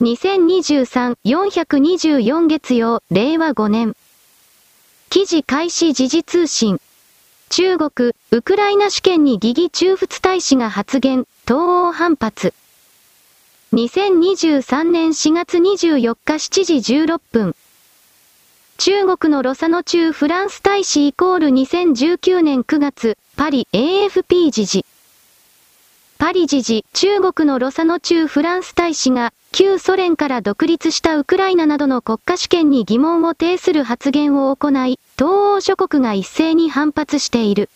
2023-424月曜、令和5年。記事開始時事通信。中国、ウクライナ主権に疑義中仏大使が発言、東欧反発。2023年4月24日7時16分。中国のロサノ中フランス大使イコール2019年9月、パリ AFP 時事。パリ時事、中国のロサノ中フランス大使が、旧ソ連から独立したウクライナなどの国家主権に疑問を呈する発言を行い、東欧諸国が一斉に反発している。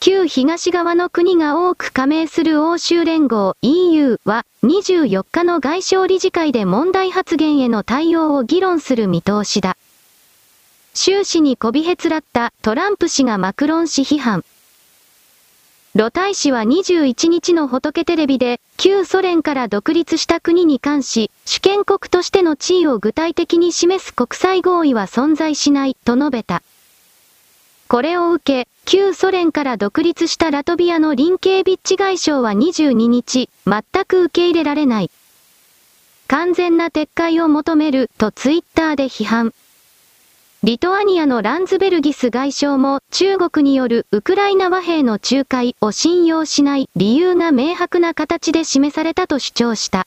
旧東側の国が多く加盟する欧州連合 EU は24日の外相理事会で問題発言への対応を議論する見通しだ。終始にこびへつらったトランプ氏がマクロン氏批判。ロ大使は21日の仏テレビで、旧ソ連から独立した国に関し、主権国としての地位を具体的に示す国際合意は存在しない、と述べた。これを受け、旧ソ連から独立したラトビアのリンケービッチ外相は22日、全く受け入れられない。完全な撤回を求める、とツイッターで批判。リトアニアのランズベルギス外相も中国によるウクライナ和平の仲介を信用しない理由が明白な形で示されたと主張した。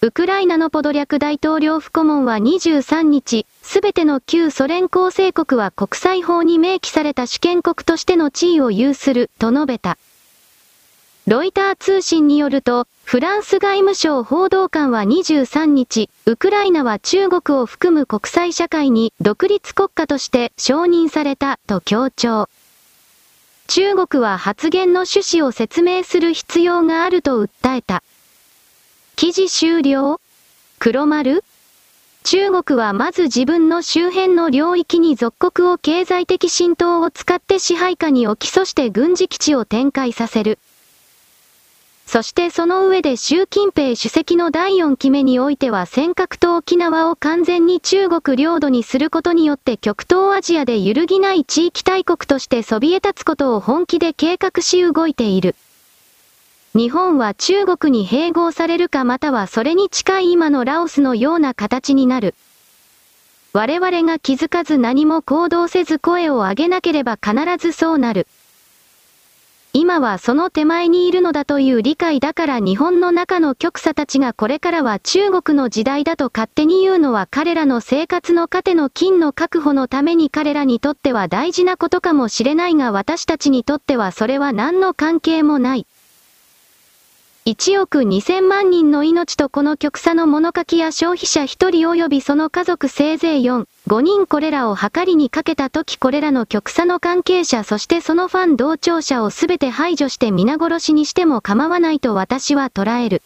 ウクライナのポドリャク大統領府顧問は23日、すべての旧ソ連構成国は国際法に明記された主権国としての地位を有する、と述べた。ロイター通信によると、フランス外務省報道官は23日、ウクライナは中国を含む国際社会に独立国家として承認されたと強調。中国は発言の趣旨を説明する必要があると訴えた。記事終了？黒丸？中国はまず自分の周辺の領域に属国を経済的浸透を使って支配下に置きそして軍事基地を展開させる。そしてその上で習近平主席の第4期目においては尖閣と沖縄を完全に中国領土にすることによって極東アジアで揺るぎない地域大国としてそびえ立つことを本気で計画し動いている。日本は中国に併合されるかまたはそれに近い今のラオスのような形になる。我々が気づかず何も行動せず声を上げなければ必ずそうなる。今はその手前にいるのだという理解だから日本の中の極左たちがこれからは中国の時代だと勝手に言うのは彼らの生活の糧の金の確保のために彼らにとっては大事なことかもしれないが私たちにとってはそれは何の関係もない。1億2000万人の命とこの極左の物書きや消費者1人及びその家族せいぜい4、5人これらを計りにかけた時これらの極左の関係者そしてそのファン同調者をすべて排除して皆殺しにしても構わないと私は捉える。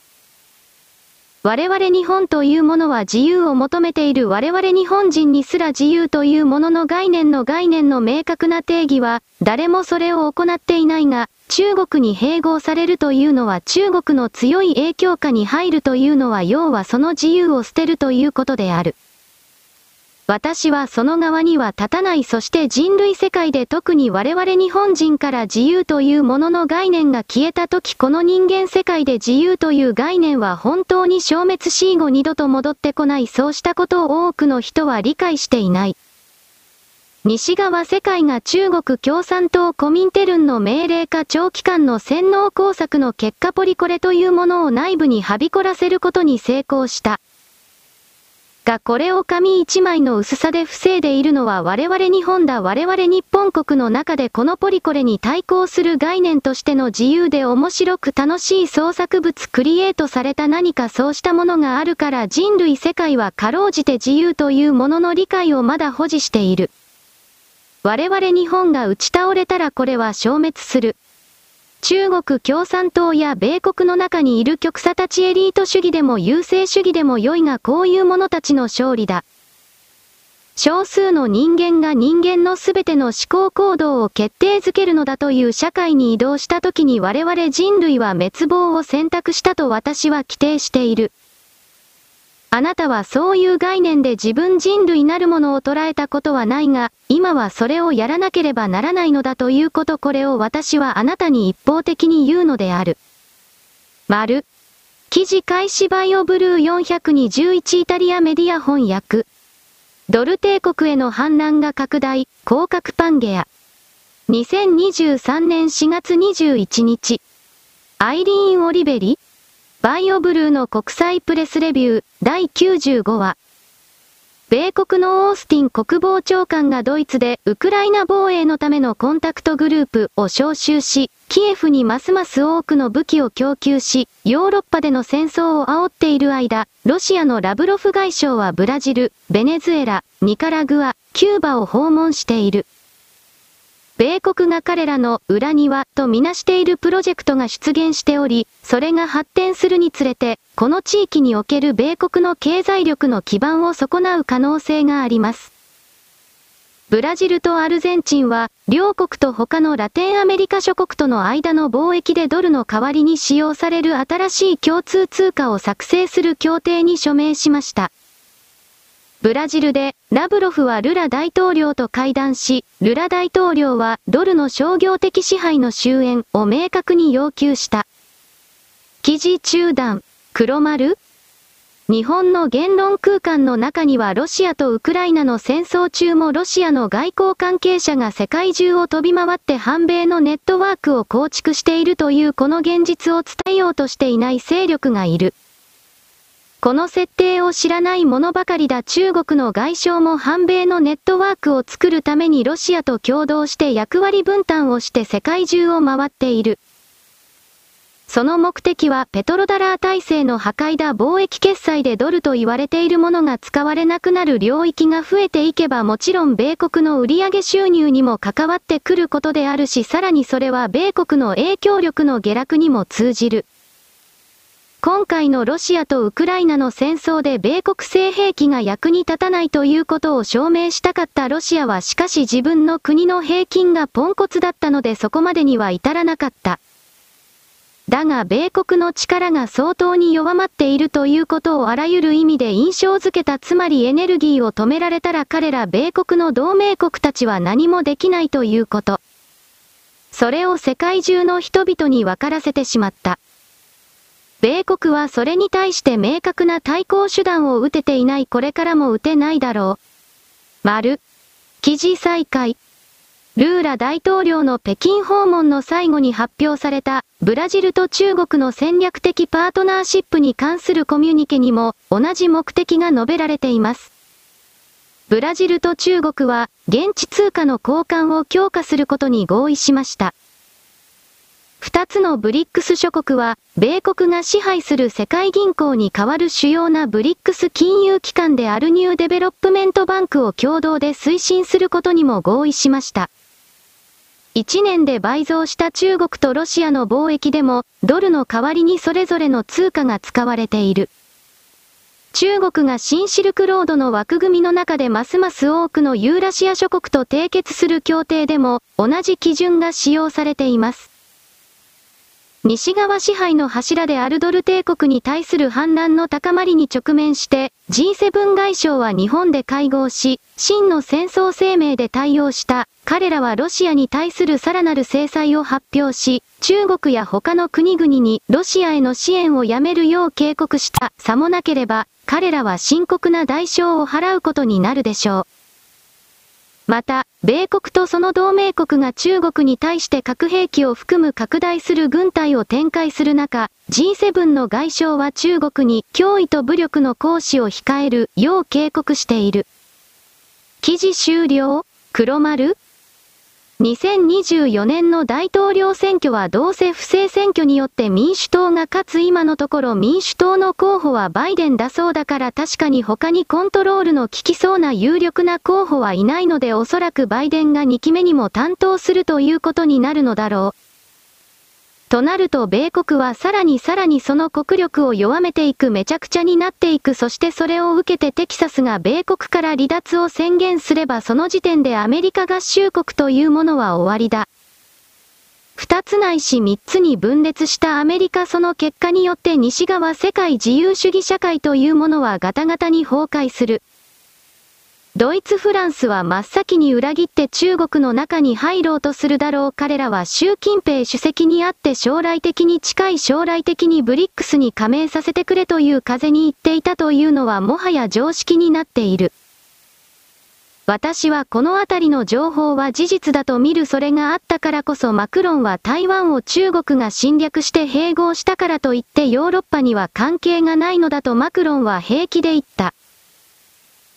我々日本というものは自由を求めている我々日本人にすら自由というものの概念の概念の明確な定義は、誰もそれを行っていないが、中国に併合されるというのは中国の強い影響下に入るというのは要はその自由を捨てるということである。私はその側には立たないそして人類世界で特に我々日本人から自由というものの概念が消えた時この人間世界で自由という概念は本当に消滅し以後二度と戻ってこないそうしたことを多くの人は理解していない。西側世界が中国共産党コミンテルンの命令か長期間の洗脳工作の結果ポリコレというものを内部にはびこらせることに成功した。がこれを紙一枚の薄さで防いでいるのは我々日本だ我々日本国の中でこのポリコレに対抗する概念としての自由で面白く楽しい創作物クリエイトされた何かそうしたものがあるから人類世界はかろうじて自由というものの理解をまだ保持している。我々日本が打ち倒れたらこれは消滅する。中国共産党や米国の中にいる極左たちエリート主義でも優勢主義でも良いがこういう者たちの勝利だ。少数の人間が人間の全ての思考行動を決定づけるのだという社会に移動した時に我々人類は滅亡を選択したと私は規定している。あなたはそういう概念で自分人類なるものを捉えたことはないが、今はそれをやらなければならないのだということこれを私はあなたに一方的に言うのである。丸。記事開始バイオブルー421イタリアメディア翻訳。ドル帝国への反乱が拡大、広角パンゲア。2023年4月21日。アイリーン・オリベリバイオブルーの国際プレスレビュー第95話。米国のオースティン国防長官がドイツでウクライナ防衛のためのコンタクトグループを招集し、キエフにますます多くの武器を供給し、ヨーロッパでの戦争を煽っている間、ロシアのラブロフ外相はブラジル、ベネズエラ、ニカラグア、キューバを訪問している。米国が彼らの裏庭とみなしているプロジェクトが出現しており、それが発展するにつれて、この地域における米国の経済力の基盤を損なう可能性があります。ブラジルとアルゼンチンは、両国と他のラテンアメリカ諸国との間の貿易でドルの代わりに使用される新しい共通通貨を作成する協定に署名しました。ブラジルで、ラブロフはルラ大統領と会談し、ルラ大統領はドルの商業的支配の終焉を明確に要求した。記事中断、黒丸？日本の言論空間の中にはロシアとウクライナの戦争中もロシアの外交関係者が世界中を飛び回って反米のネットワークを構築しているというこの現実を伝えようとしていない勢力がいる。この設定を知らない者ばかりだ中国の外相も反米のネットワークを作るためにロシアと共同して役割分担をして世界中を回っている。その目的はペトロダラー体制の破壊だ貿易決済でドルと言われているものが使われなくなる領域が増えていけばもちろん米国の売上収入にも関わってくることであるしさらにそれは米国の影響力の下落にも通じる。今回のロシアとウクライナの戦争で米国製兵器が役に立たないということを証明したかったロシアはしかし自分の国の平均がポンコツだったのでそこまでには至らなかった。だが米国の力が相当に弱まっているということをあらゆる意味で印象づけたつまりエネルギーを止められたら彼ら米国の同盟国たちは何もできないということ。それを世界中の人々に分からせてしまった。米国はそれに対して明確な対抗手段を打てていないこれからも打てないだろう。丸。記事再開。ルーラ大統領の北京訪問の最後に発表された、ブラジルと中国の戦略的パートナーシップに関するコミュニケにも、同じ目的が述べられています。ブラジルと中国は、現地通貨の交換を強化することに合意しました。二つのブリックス諸国は、米国が支配する世界銀行に代わる主要なブリックス金融機関であるニューデベロップメントバンクを共同で推進することにも合意しました。1年で倍増した中国とロシアの貿易でも、ドルの代わりにそれぞれの通貨が使われている。中国が新シルクロードの枠組みの中でますます多くのユーラシア諸国と締結する協定でも、同じ基準が使用されています。西側支配の柱であるドル帝国に対する反乱の高まりに直面して、G7 外相は日本で会合し、真の戦争声明で対応した。彼らはロシアに対するさらなる制裁を発表し、中国や他の国々にロシアへの支援をやめるよう警告した。さもなければ、彼らは深刻な代償を払うことになるでしょう。また、米国とその同盟国が中国に対して核兵器を含む拡大する軍隊を展開する中、G7 の外相は中国に脅威と武力の行使を控えるよう警告している。記事終了？黒丸？2024年の大統領選挙はどうせ不正選挙によって民主党が勝つ今のところ民主党の候補はバイデンだそうだから確かに他にコントロールの効きそうな有力な候補はいないのでおそらくバイデンが2期目にも担当するということになるのだろう。となると米国はさらにさらにその国力を弱めていくめちゃくちゃになっていくそしてそれを受けてテキサスが米国から離脱を宣言すればその時点でアメリカ合衆国というものは終わりだ。二つないし三つに分裂したアメリカその結果によって西側世界自由主義社会というものはガタガタに崩壊する。ドイツ・フランスは真っ先に裏切って中国の中に入ろうとするだろう彼らは習近平主席にあって将来的に近い将来的にブリックスに加盟させてくれという風に言っていたというのはもはや常識になっている。私はこのあたりの情報は事実だと見るそれがあったからこそマクロンは台湾を中国が侵略して併合したからといってヨーロッパには関係がないのだとマクロンは平気で言った。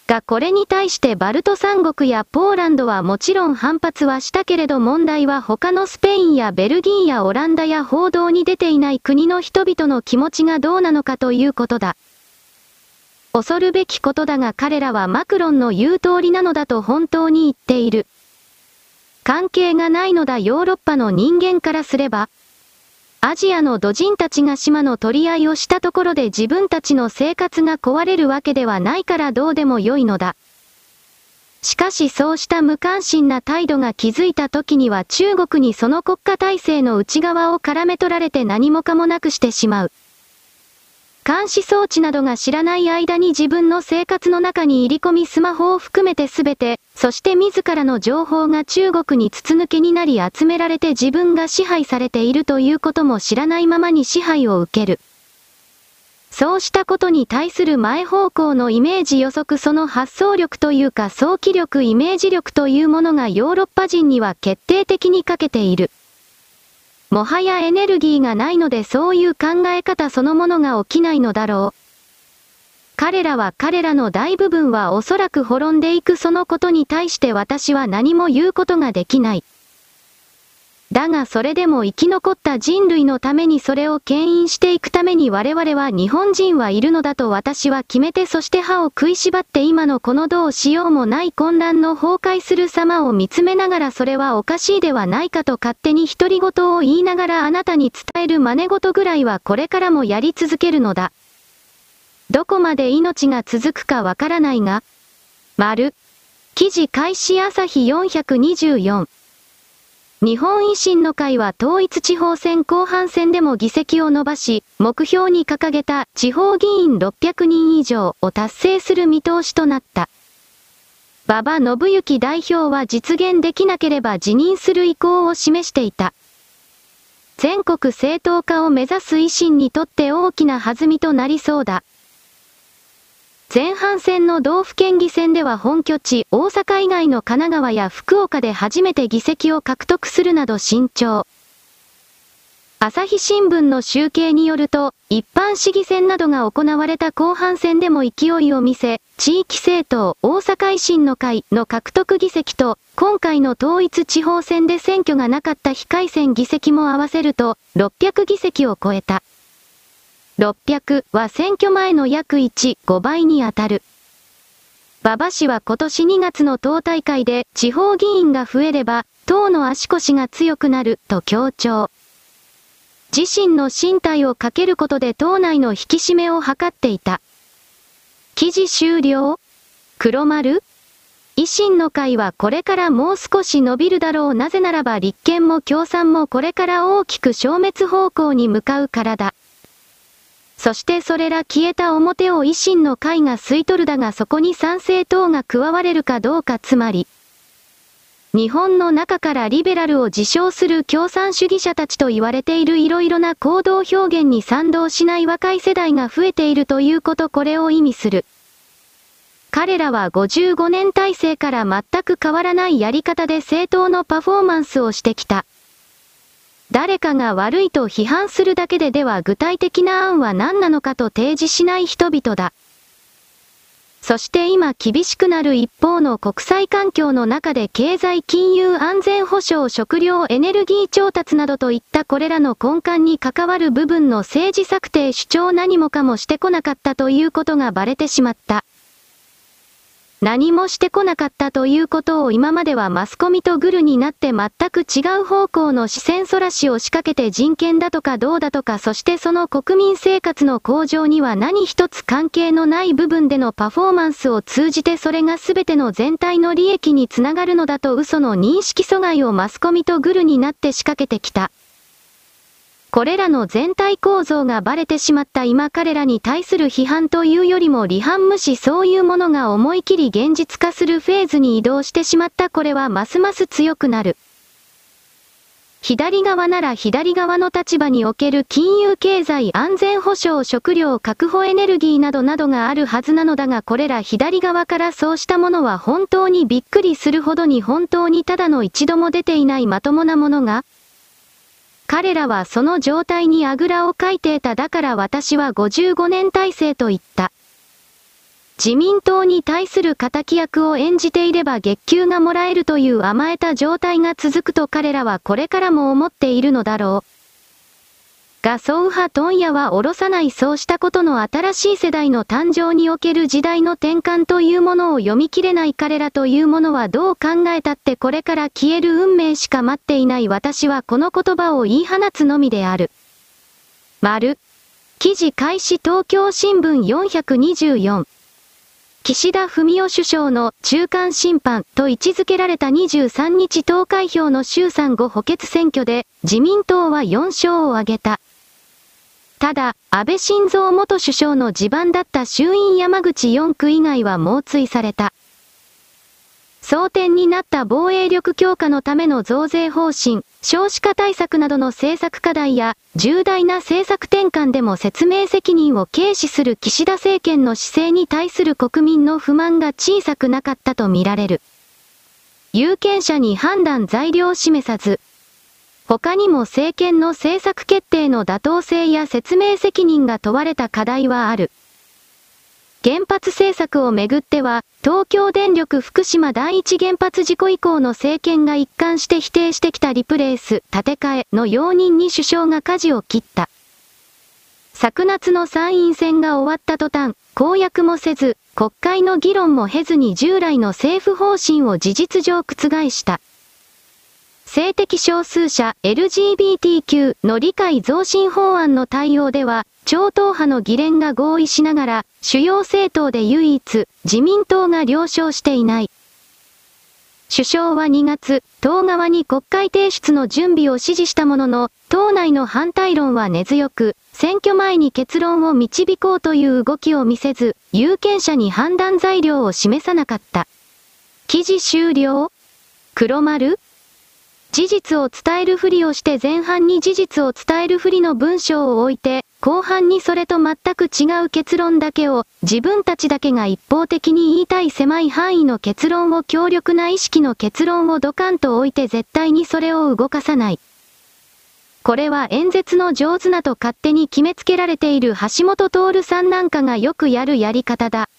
がこれに対してバルト三国やポーランドはもちろん反発はしたけれど問題は他のスペインやベルギーやオランダや報道に出ていない国の人々の気持ちがどうなのかということだ。恐るべきことだが彼らはマクロンの言う通りなのだと本当に言っている。関係がないのだヨーロッパの人間からすれば、アジアの土人たちが島の取り合いをしたところで自分たちの生活が壊れるわけではないからどうでもよいのだ。しかしそうした無関心な態度が気づいた時には中国にその国家体制の内側を絡め取られて何もかもなくしてしまう。監視装置などが知らない間に自分の生活の中に入り込みスマホを含めてすべて、そして自らの情報が中国に筒抜けになり集められて自分が支配されているということも知らないままに支配を受ける。そうしたことに対する前方向のイメージ予測その発想力というか早期力イメージ力というものがヨーロッパ人には決定的に欠けている。もはやエネルギーがないのでそういう考え方そのものが起きないのだろう。彼らは彼らの大部分はおそらく滅んでいくそのことに対して私は何も言うことができない。だがそれでも生き残った人類のためにそれを牽引していくために我々は日本人はいるのだと私は決めてそして歯を食いしばって今のこのどうしようもない混乱の崩壊する様を見つめながらそれはおかしいではないかと勝手に独り言を言いながらあなたに伝える真似事ぐらいはこれからもやり続けるのだ。どこまで命が続くかわからないが、丸。記事開始朝日424。日本維新の会は統一地方選後半戦でも議席を伸ばし、目標に掲げた地方議員600人以上を達成する見通しとなった。馬場信之代表は実現できなければ辞任する意向を示していた。全国正当化を目指す維新にとって大きな弾みとなりそうだ。前半戦の道府県議選では本拠地大阪以外の神奈川や福岡で初めて議席を獲得するなど慎重。朝日新聞の集計によると、一般市議選などが行われた後半戦でも勢いを見せ、地域政党大阪維新の会の獲得議席と、今回の統一地方選で選挙がなかった非改選議席も合わせると、600議席を超えた。600は選挙前の約1、5倍に当たる。馬場氏は今年2月の党大会で地方議員が増えれば、党の足腰が強くなると強調。自身の身体をかけることで党内の引き締めを図っていた。記事終了？黒丸？維新の会はこれからもう少し伸びるだろうなぜならば立憲も共産もこれから大きく消滅方向に向かうからだ。そしてそれら消えた表を維新の会が吸い取るだがそこに賛成党が加われるかどうかつまり、日本の中からリベラルを自称する共産主義者たちと言われている色々な行動表現に賛同しない若い世代が増えているということこれを意味する。彼らは55年体制から全く変わらないやり方で政党のパフォーマンスをしてきた。誰かが悪いと批判するだけででは具体的な案は何なのかと提示しない人々だ。そして今厳しくなる一方の国際環境の中で経済金融安全保障食料エネルギー調達などといったこれらの根幹に関わる部分の政治策定主張何もかもしてこなかったということがバレてしまった。何もしてこなかったということを今まではマスコミとグルになって全く違う方向の視線そらしを仕掛けて人権だとかどうだとかそしてその国民生活の向上には何一つ関係のない部分でのパフォーマンスを通じてそれが全ての全体の利益につながるのだと嘘の認識阻害をマスコミとグルになって仕掛けてきた。これらの全体構造がバレてしまった今彼らに対する批判というよりも離反無視そういうものが思い切り現実化するフェーズに移動してしまったこれはますます強くなる。左側なら左側の立場における金融経済安全保障食料確保エネルギーなどなどがあるはずなのだがこれら左側からそうしたものは本当にびっくりするほどに本当にただの一度も出ていないまともなものが彼らはその状態にあぐらをかいていただから私は55年体制と言った。自民党に対する仇役を演じていれば月給がもらえるという甘えた状態が続くと彼らはこれからも思っているのだろう。画像派問屋は下ろさないそうしたことの新しい世代の誕生における時代の転換というものを読み切れない彼らというものはどう考えたってこれから消える運命しか待っていない私はこの言葉を言い放つのみである。丸。記事開始東京新聞424。岸田文雄首相の中間審判と位置づけられた23日投開票の衆参後補欠選挙で自民党は4勝を挙げた。ただ、安倍晋三元首相の地盤だった衆院山口4区以外は猛追された。争点になった防衛力強化のための増税方針、少子化対策などの政策課題や、重大な政策転換でも説明責任を軽視する岸田政権の姿勢に対する国民の不満が小さくなかったとみられる。有権者に判断材料を示さず、他にも政権の政策決定の妥当性や説明責任が問われた課題はある。原発政策をめぐっては、東京電力福島第一原発事故以降の政権が一貫して否定してきたリプレース、建て替えの容認に首相が舵を切った。昨夏の参院選が終わった途端、公約もせず、国会の議論も経ずに従来の政府方針を事実上覆した。性的少数者 LGBTQ の理解増進法案の対応では、超党派の議連が合意しながら、主要政党で唯一、自民党が了承していない。首相は2月、党側に国会提出の準備を指示したものの、党内の反対論は根強く、選挙前に結論を導こうという動きを見せず、有権者に判断材料を示さなかった。記事終了？黒丸？事実を伝えるふりをして前半に事実を伝えるふりの文章を置いて、後半にそれと全く違う結論だけを、自分たちだけが一方的に言いたい狭い範囲の結論を強力な意識の結論をドカンと置いて絶対にそれを動かさない。これは演説の上手なと勝手に決めつけられている橋本徹さんなんかがよくやるやり方だ。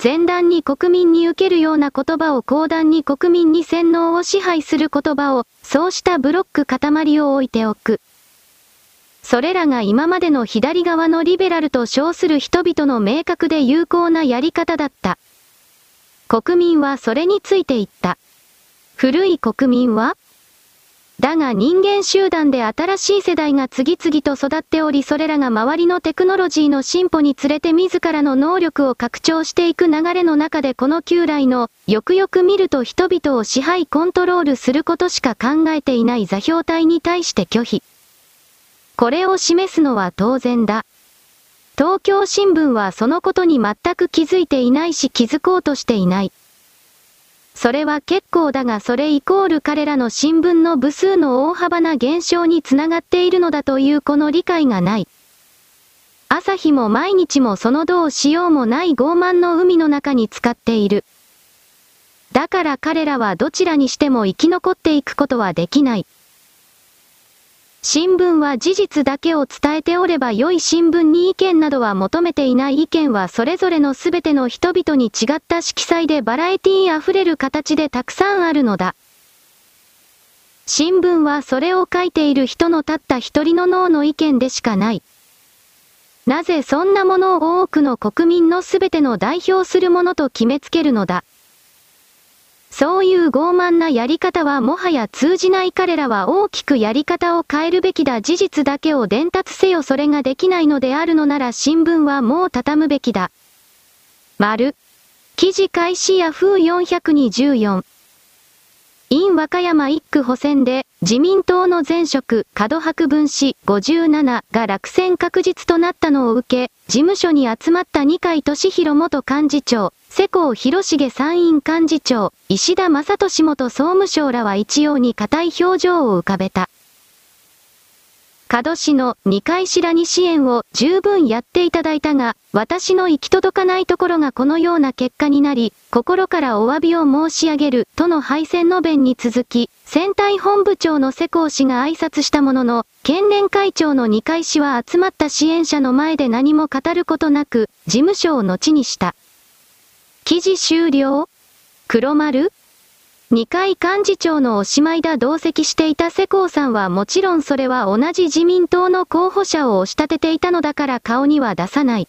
前段に国民に受けるような言葉を後段に国民に洗脳を支配する言葉を、そうしたブロック塊を置いておく。それらが今までの左側のリベラルと称する人々の明確で有効なやり方だった。国民はそれについて言った。古い国民はだが人間集団で新しい世代が次々と育っておりそれらが周りのテクノロジーの進歩につれて自らの能力を拡張していく流れの中でこの旧来の、よくよく見ると人々を支配コントロールすることしか考えていない座標体に対して拒否。これを示すのは当然だ。東京新聞はそのことに全く気づいていないし気づこうとしていない。それは結構だがそれイコール彼らの新聞の部数の大幅な減少につながっているのだというこの理解がない。朝日も毎日もそのどうしようもない傲慢の海の中に使っている。だから彼らはどちらにしても生き残っていくことはできない。新聞は事実だけを伝えておれば良い新聞に意見などは求めていない意見はそれぞれの全ての人々に違った色彩でバラエティー溢れる形でたくさんあるのだ。新聞はそれを書いている人のたった一人の脳の意見でしかない。なぜそんなものを多くの国民の全ての代表するものと決めつけるのだ。そういう傲慢なやり方はもはや通じない彼らは大きくやり方を変えるべきだ事実だけを伝達せよそれができないのであるのなら新聞はもう畳むべきだ。丸。記事開始ヤフー424。院和歌山一区補選で、自民党の前職、門博分子57が落選確実となったのを受け、事務所に集まった二階俊博元幹事長、世耕弘重参院幹事長、石田正俊元総務省らは一様に固い表情を浮かべた。門氏の二階氏らに支援を十分やっていただいたが、私の行き届かないところがこのような結果になり、心からお詫びを申し上げる、との敗戦の弁に続き、選対本部長の世耕氏が挨拶したものの、県連会長の二階氏は集まった支援者の前で何も語ることなく、事務所を後にした。記事終了黒丸二階幹事長のおしまいだ同席していた世耕さんはもちろんそれは同じ自民党の候補者を押し立てていたのだから顔には出さない。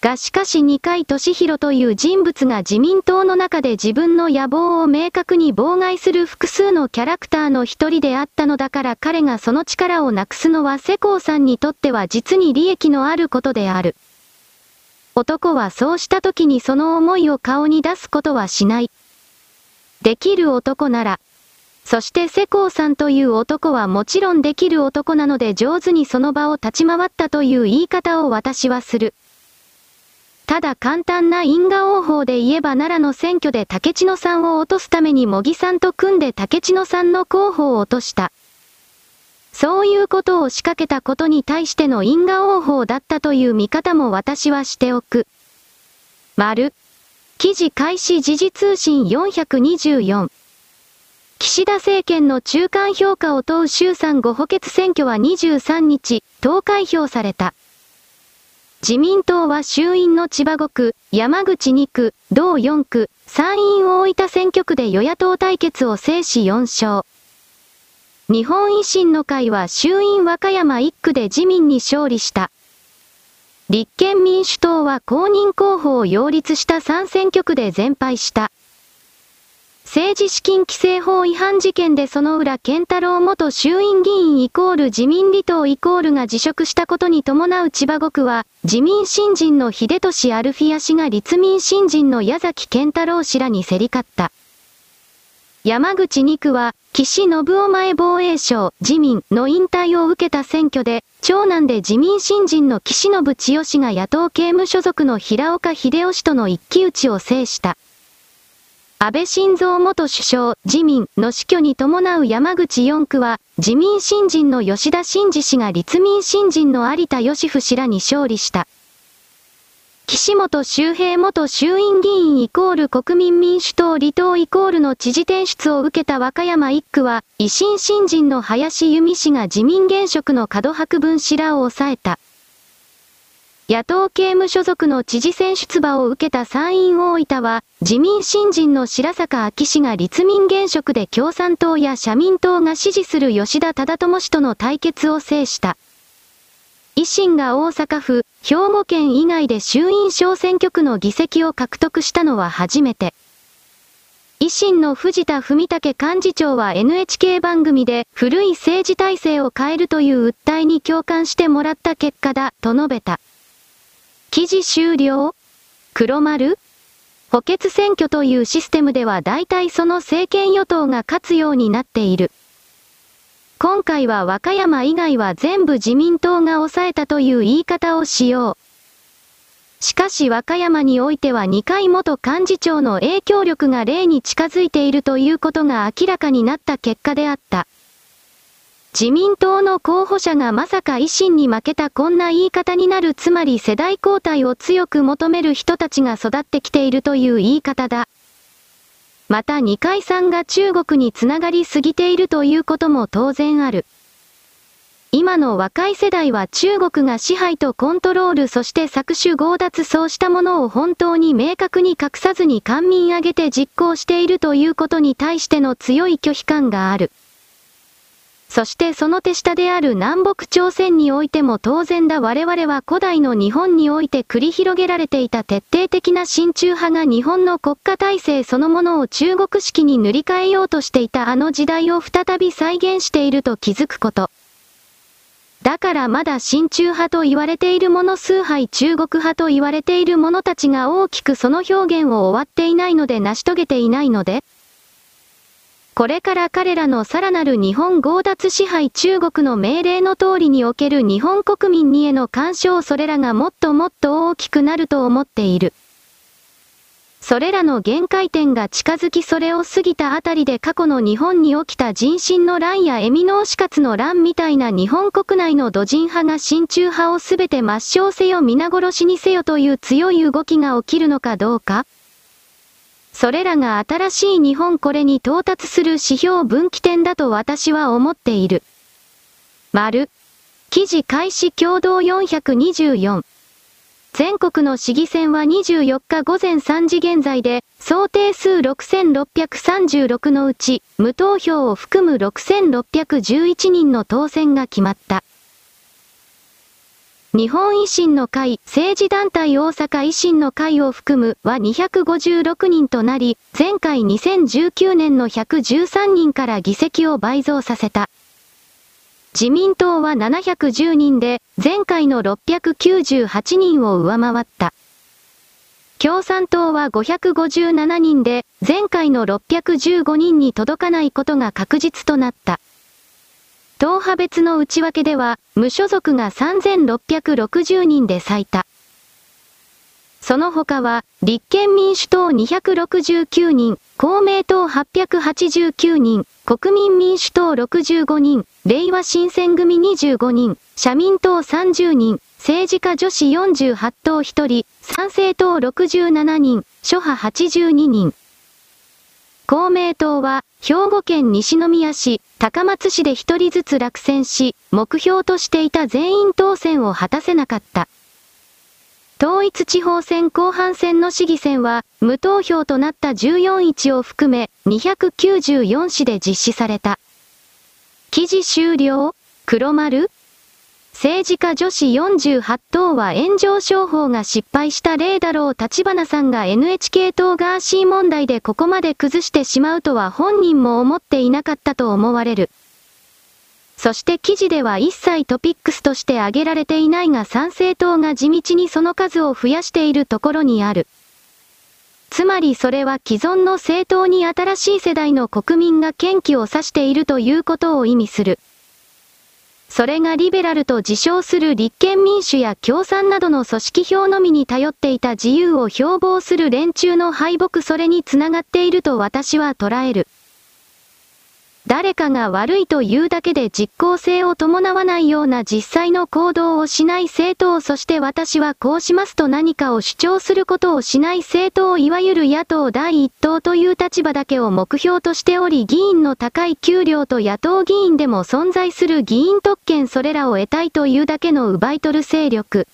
がしかし二階俊博という人物が自民党の中で自分の野望を明確に妨害する複数のキャラクターの一人であったのだから彼がその力をなくすのは世耕さんにとっては実に利益のあることである。男はそうした時にその思いを顔に出すことはしない。できる男なら。そして世耕さんという男はもちろんできる男なので上手にその場を立ち回ったという言い方を私はする。ただ簡単な因果応報で言えば奈良の選挙で竹地野さんを落とすために茂木さんと組んで竹地野さんの候補を落とした。そういうことを仕掛けたことに対しての因果応報だったという見方も私はしておく。丸。記事開始時事通信424。岸田政権の中間評価を問う衆参5補欠選挙は23日、投開票された。自民党は衆院の千葉5区、山口2区、同4区、参院大分選挙区で与野党対決を制し4勝。日本維新の会は衆院和歌山1区で自民に勝利した。立憲民主党は公認候補を擁立した3選挙区で全敗した。政治資金規正法違反事件でその裏健太郎元衆院議員イコール自民離党イコールが辞職したことに伴う千葉5区は、自民新人の秀俊アルフィア氏が立民新人の矢崎健太郎氏らに競り勝った。山口2区は、岸信夫前防衛省自民の引退を受けた選挙で、長男で自民新人の岸信千代氏が野党刑務所属の平岡秀夫氏との一騎打ちを制した。安倍晋三元首相、自民の死去に伴う山口4区は、自民新人の吉田真二氏が立民新人の有田義夫氏らに勝利した。岸本周平元衆院議員イコール国民民主党離党イコールの知事転出を受けた和歌山一区は、維新新人の林由美氏が自民現職の門白分氏らを抑えた。野党刑務所属の知事選出馬を受けた参院大分は、自民新人の白坂昭氏が立民現職で共産党や社民党が支持する吉田忠智氏との対決を制した。維新が大阪府、兵庫県以外で衆院小選挙区の議席を獲得したのは初めて。維新の藤田文武幹事長は NHK 番組で古い政治体制を変えるという訴えに共感してもらった結果だ、と述べた。記事終了？黒丸？補欠選挙というシステムでは大体その政権与党が勝つようになっている。今回は和歌山以外は全部自民党が抑えたという言い方をしよう。しかし和歌山においては二階元幹事長の影響力が例に近づいているということが明らかになった結果であった。自民党の候補者がまさか維新に負けたこんな言い方になるつまり世代交代を強く求める人たちが育ってきているという言い方だ。また二階さんが中国につながりすぎているということも当然ある。今の若い世代は中国が支配とコントロールそして搾取強奪そうしたものを本当に明確に隠さずに官民挙げて実行しているということに対しての強い拒否感がある。そしてその手下である南北朝鮮においても当然だ我々は古代の日本において繰り広げられていた徹底的な親中派が日本の国家体制そのものを中国式に塗り替えようとしていたあの時代を再び再現していると気づくこと。だからまだ親中派と言われている者数杯中国派と言われている者たちが大きくその表現を終わっていないので成し遂げていないのでこれから彼らのさらなる日本強奪支配中国の命令の通りにおける日本国民にへの干渉それらがもっともっと大きくなると思っている。それらの限界点が近づきそれを過ぎたあたりで過去の日本に起きた人心の乱やエミノー死活の乱みたいな日本国内の土人派が親中派をすべて抹消せよ皆殺しにせよという強い動きが起きるのかどうかそれらが新しい日本これに到達する指標分岐点だと私は思っている。丸。記事開始共同424。全国の市議選は24日午前3時現在で、総定数6636のうち、無投票を含む6611人の当選が決まった。日本維新の会、政治団体大阪維新の会を含むは256人となり、前回2019年の113人から議席を倍増させた。自民党は710人で、前回の698人を上回った。共産党は557人で、前回の615人に届かないことが確実となった。党派別の内訳では、無所属が3660人で最多。その他は、立憲民主党269人、公明党889人、国民民主党65人、令和新選組25人、社民党30人、政治家女子48党1人、参政党67人、諸派82人。公明党は、兵庫県西宮市、高松市で一人ずつ落選し、目標としていた全員当選を果たせなかった。統一地方選後半戦の市議選は、無投票となった14市を含め、294市で実施された。記事終了？黒丸？政治家女子48党は炎上商法が失敗した例だろう立花さんが NHK 党ガーシー問題でここまで崩してしまうとは本人も思っていなかったと思われる。そして記事では一切トピックスとして挙げられていないが参政党が地道にその数を増やしているところにある。つまりそれは既存の政党に新しい世代の国民が堅気を指しているということを意味する。それがリベラルと自称する立憲民主や共産などの組織票のみに頼っていた自由を標榜する連中の敗北それにつながっていると私は捉える。誰かが悪いというだけで実効性を伴わないような実際の行動をしない政党そして私はこうしますと何かを主張することをしない政党いわゆる野党第一党という立場だけを目標としており議員の高い給料と野党議員でも存在する議員特権それらを得たいというだけの奪い取る勢力。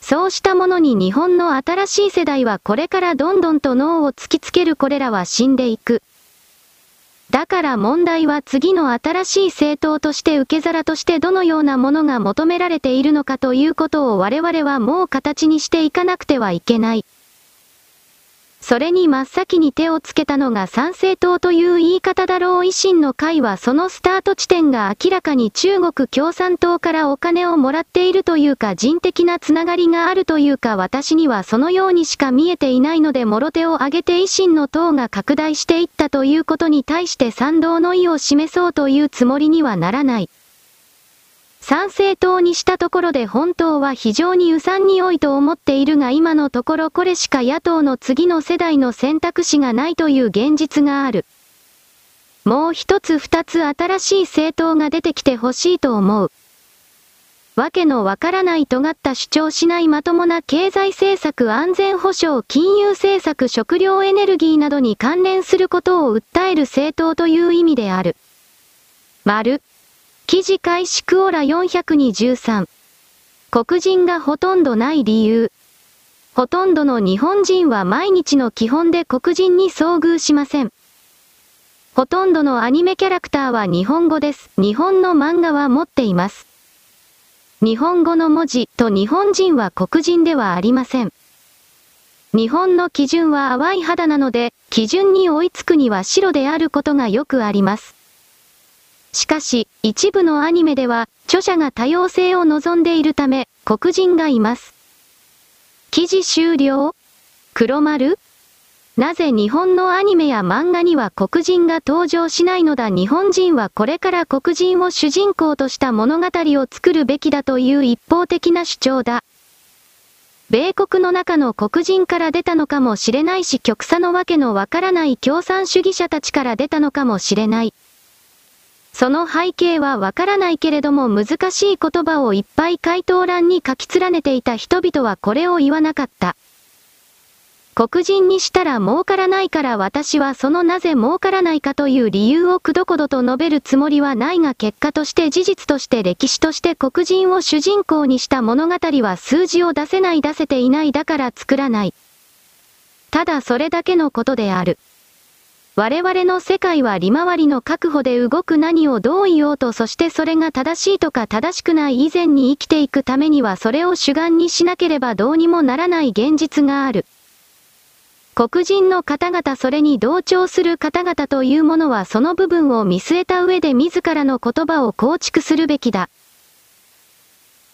そうしたものに日本の新しい世代はこれからどんどんと脳を突きつけるこれらは死んでいく。だから問題は次の新しい政党として受け皿としてどのようなものが求められているのかということを我々はもう形にしていかなくてはいけない。それに真っ先に手をつけたのが参政党という言い方だろう維新の会はそのスタート地点が明らかに中国共産党からお金をもらっているというか人的なつながりがあるというか私にはそのようにしか見えていないのでもろ手を挙げて維新の党が拡大していったということに対して賛同の意を示そうというつもりにはならない。参政党にしたところで本当は非常に予算に良いと思っているが今のところこれしか野党の次の世代の選択肢がないという現実がある。もう一つ二つ新しい政党が出てきてほしいと思う。わけのわからない尖った主張しないまともな経済政策安全保障金融政策食料エネルギーなどに関連することを訴える政党という意味である。丸。記事開始クオラ423。黒人がほとんどない理由。ほとんどの日本人は毎日の基本で黒人に遭遇しません。ほとんどのアニメキャラクターは日本語です。日本の漫画は持っています。日本語の文字と日本人は黒人ではありません。日本の基準は淡い肌なので、基準に追いつくには白であることがよくあります。しかし、一部のアニメでは、著者が多様性を望んでいるため、黒人がいます。記事終了？黒丸？なぜ日本のアニメや漫画には黒人が登場しないのだ？日本人はこれから黒人を主人公とした物語を作るべきだという一方的な主張だ。米国の中の黒人から出たのかもしれないし極左のわけのわからない共産主義者たちから出たのかもしれない。その背景はわからないけれども難しい言葉をいっぱい回答欄に書き連ねていた人々はこれを言わなかった。黒人にしたら儲からないから私はそのなぜ儲からないかという理由をくどこどと述べるつもりはないが結果として事実として歴史として黒人を主人公にした物語は数字を出せない出せていないだから作らない。ただそれだけのことである。我々の世界は利回りの確保で動く何をどう言おうとそしてそれが正しいとか正しくない以前に生きていくためにはそれを主眼にしなければどうにもならない現実がある。黒人の方々それに同調する方々というものはその部分を見据えた上で自らの言葉を構築するべきだ。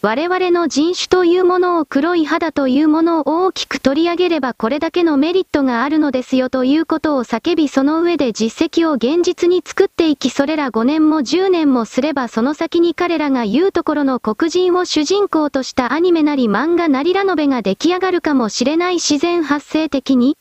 我々の人種というものを黒い肌というものを大きく取り上げればこれだけのメリットがあるのですよということを叫びその上で実績を現実に作っていきそれら5年も10年もすればその先に彼らが言うところの黒人を主人公としたアニメなり漫画なりラノベが出来上がるかもしれない自然発生的に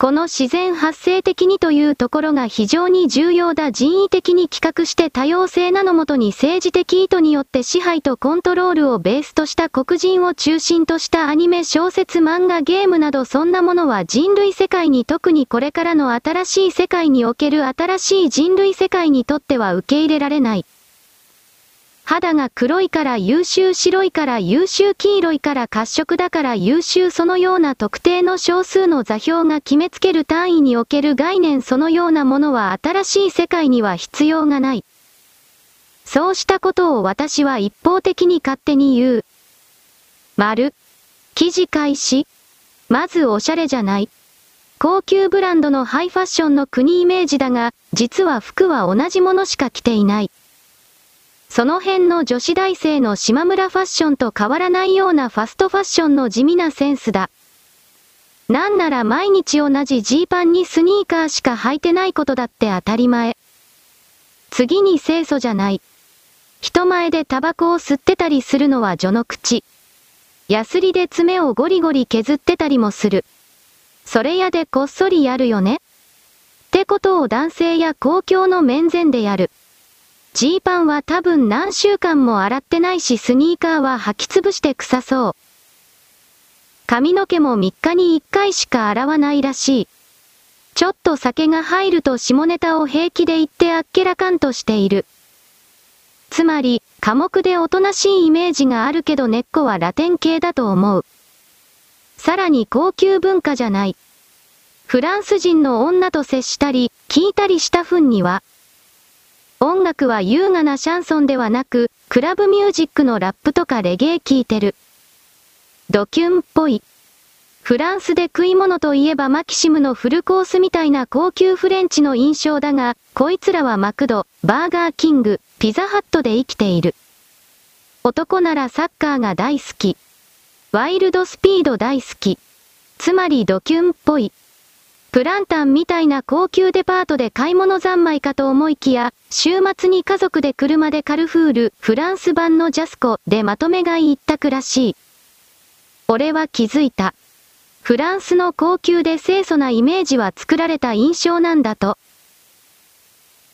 この自然発生的にというところが非常に重要だ人為的に企画して多様性なのもとに政治的意図によって支配とコントロールをベースとした黒人を中心としたアニメ小説漫画ゲームなどそんなものは人類世界に特にこれからの新しい世界における新しい人類世界にとっては受け入れられない。肌が黒いから優秀白いから優秀黄色いから褐色だから優秀そのような特定の少数の座標が決めつける単位における概念そのようなものは新しい世界には必要がない。そうしたことを私は一方的に勝手に言う。丸。記事開始。まずおしゃれじゃない。高級ブランドのハイファッションの国イメージだが、実は服は同じものしか着ていない。その辺の女子大生の島村ファッションと変わらないようなファストファッションの地味なセンスだ。なんなら毎日同じジーパンにスニーカーしか履いてないことだって当たり前。次に清楚じゃない。人前でタバコを吸ってたりするのは序の口。ヤスリで爪をゴリゴリ削ってたりもする。それやでこっそりやるよねってことを男性や公共の面前でやる。ジーパンは多分何週間も洗ってないしスニーカーは履き潰して臭そう。髪の毛も3日に1回しか洗わないらしい。ちょっと酒が入ると下ネタを平気で言ってあっけらかんとしている。つまり、寡黙でおとなしいイメージがあるけど根っこはラテン系だと思う。さらに高級文化じゃない。フランス人の女と接したり、聞いたりした分には、音楽は優雅なシャンソンではなく、クラブミュージックのラップとかレゲエ聴いてる。ドキュンっぽい。フランスで食い物といえばマキシムのフルコースみたいな高級フレンチの印象だが、こいつらはマクド、バーガーキング、ピザハットで生きている。男ならサッカーが大好き。ワイルドスピード大好き。つまりドキュンっぽい。プランタンみたいな高級デパートで買い物三昧かと思いきや、週末に家族で車でカルフール、フランス版のジャスコでまとめ買い一択らしい。俺は気づいた。フランスの高級で清楚なイメージは作られた印象なんだと。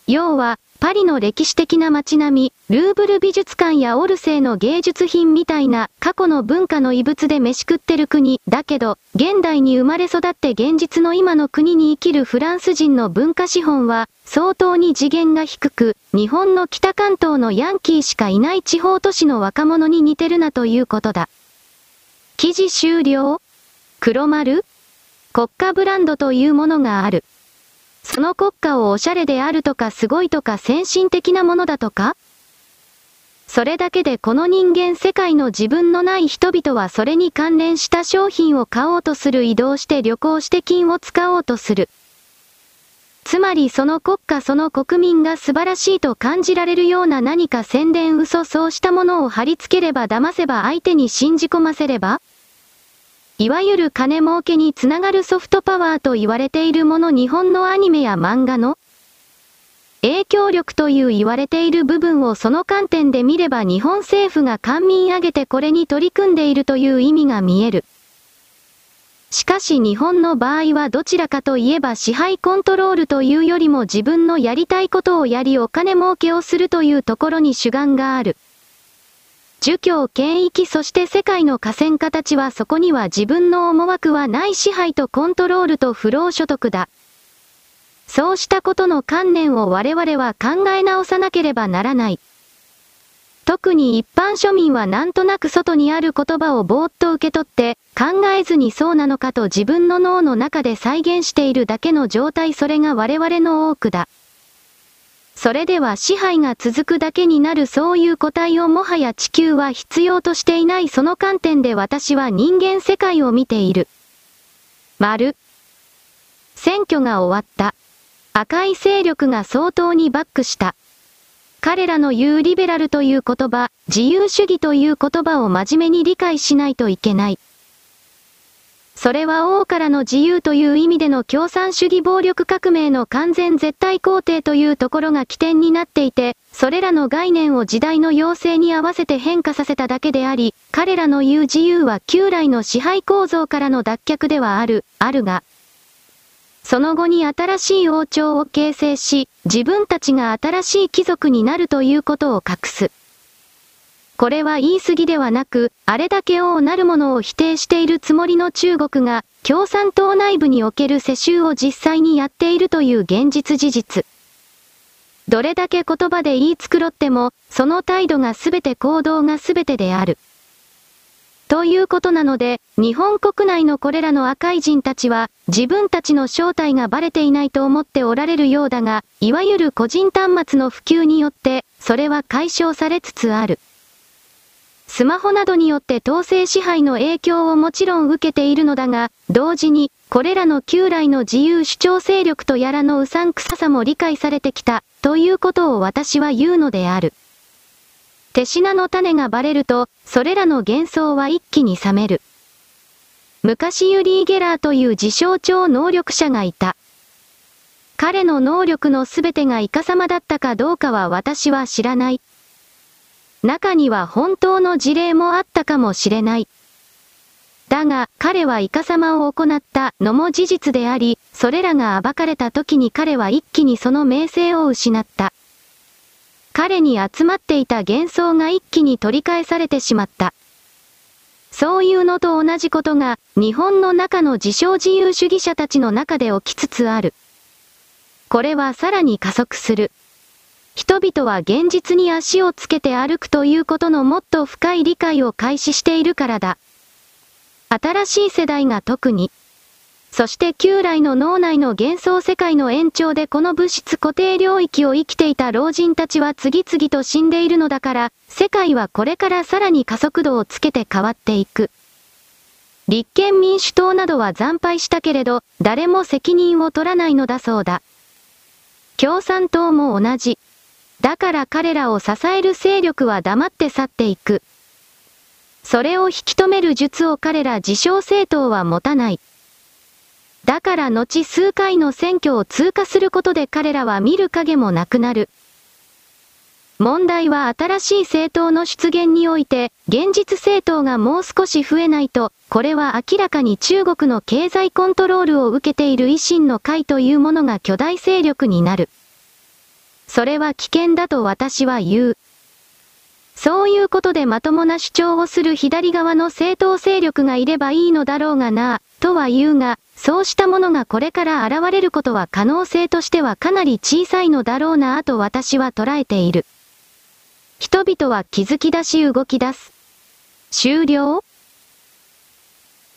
要は、パリの歴史的な街並み、ルーブル美術館やオルセーの芸術品みたいな過去の文化の遺物で飯食ってる国、だけど、現代に生まれ育って現実の今の国に生きるフランス人の文化資本は、相当に次元が低く、日本の北関東のヤンキーしかいない地方都市の若者に似てるなということだ。記事終了黒丸国家ブランドというものがある。その国家をおしゃれであるとかすごいとか先進的なものだとか？それだけでこの人間世界の自分のない人々はそれに関連した商品を買おうとする移動して旅行して金を使おうとする。つまりその国家その国民が素晴らしいと感じられるような何か宣伝嘘そうしたものを貼り付ければ騙せば相手に信じ込ませれば？いわゆる金儲けにつながるソフトパワーと言われているもの日本のアニメや漫画の影響力という言われている部分をその観点で見れば日本政府が官民挙げてこれに取り組んでいるという意味が見える。しかし日本の場合はどちらかといえば支配コントロールというよりも自分のやりたいことをやりお金儲けをするというところに主眼がある。儒教権益そして世界の河川形はそこには自分の思惑はない支配とコントロールと不労所得だ。そうしたことの観念を我々は考え直さなければならない。特に一般庶民はなんとなく外にある言葉をぼーっと受け取って、考えずにそうなのかと自分の脳の中で再現しているだけの状態それが我々の多くだ。それでは支配が続くだけになるそういう個体をもはや地球は必要としていないその観点で私は人間世界を見ている。丸。選挙が終わった。赤い勢力が相当にバックした。彼らの言うリベラルという言葉、自由主義という言葉を真面目に理解しないといけない。それは王からの自由という意味での共産主義暴力革命の完全絶対肯定というところが起点になっていて、それらの概念を時代の要請に合わせて変化させただけであり、彼らの言う自由は旧来の支配構造からの脱却ではある、あるが、その後に新しい王朝を形成し、自分たちが新しい貴族になるということを隠す。これは言い過ぎではなく、あれだけ王なるものを否定しているつもりの中国が、共産党内部における世襲を実際にやっているという現実事実。どれだけ言葉で言い繕っても、その態度がすべて行動がすべてである。ということなので、日本国内のこれらの赤い人たちは、自分たちの正体がバレていないと思っておられるようだが、いわゆる個人端末の普及によって、それは解消されつつある。スマホなどによって統制支配の影響をもちろん受けているのだが、同時に、これらの旧来の自由主張勢力とやらのうさんくささも理解されてきた、ということを私は言うのである。手品の種がバレると、それらの幻想は一気に冷める。昔ユリー・ゲラーという自称超能力者がいた。彼の能力のすべてがイカ様だったかどうかは私は知らない。中には本当の事例もあったかもしれない。だが、彼はイカ様を行ったのも事実であり、それらが暴かれた時に彼は一気にその名声を失った。彼に集まっていた幻想が一気に取り返されてしまった。そういうのと同じことが、日本の中の自称自由主義者たちの中で起きつつある。これはさらに加速する。人々は現実に足をつけて歩くということのもっと深い理解を開始しているからだ。新しい世代が特に、そして旧来の脳内の幻想世界の延長でこの物質固定領域を生きていた老人たちは次々と死んでいるのだから、世界はこれからさらに加速度をつけて変わっていく。立憲民主党などは惨敗したけれど、誰も責任を取らないのだそうだ。共産党も同じ。だから彼らを支える勢力は黙って去っていく。それを引き止める術を彼ら自称政党は持たない。だから後数回の選挙を通過することで彼らは見る影もなくなる。問題は新しい政党の出現において、現実政党がもう少し増えないと、これは明らかに中国の経済コントロールを受けている維新の会というものが巨大勢力になる。それは危険だと私は言う。そういうことでまともな主張をする左側の政党勢力がいればいいのだろうがな、とは言うが、そうしたものがこれから現れることは可能性としてはかなり小さいのだろうなぁと私は捉えている。人々は気づき出し動き出す。終了？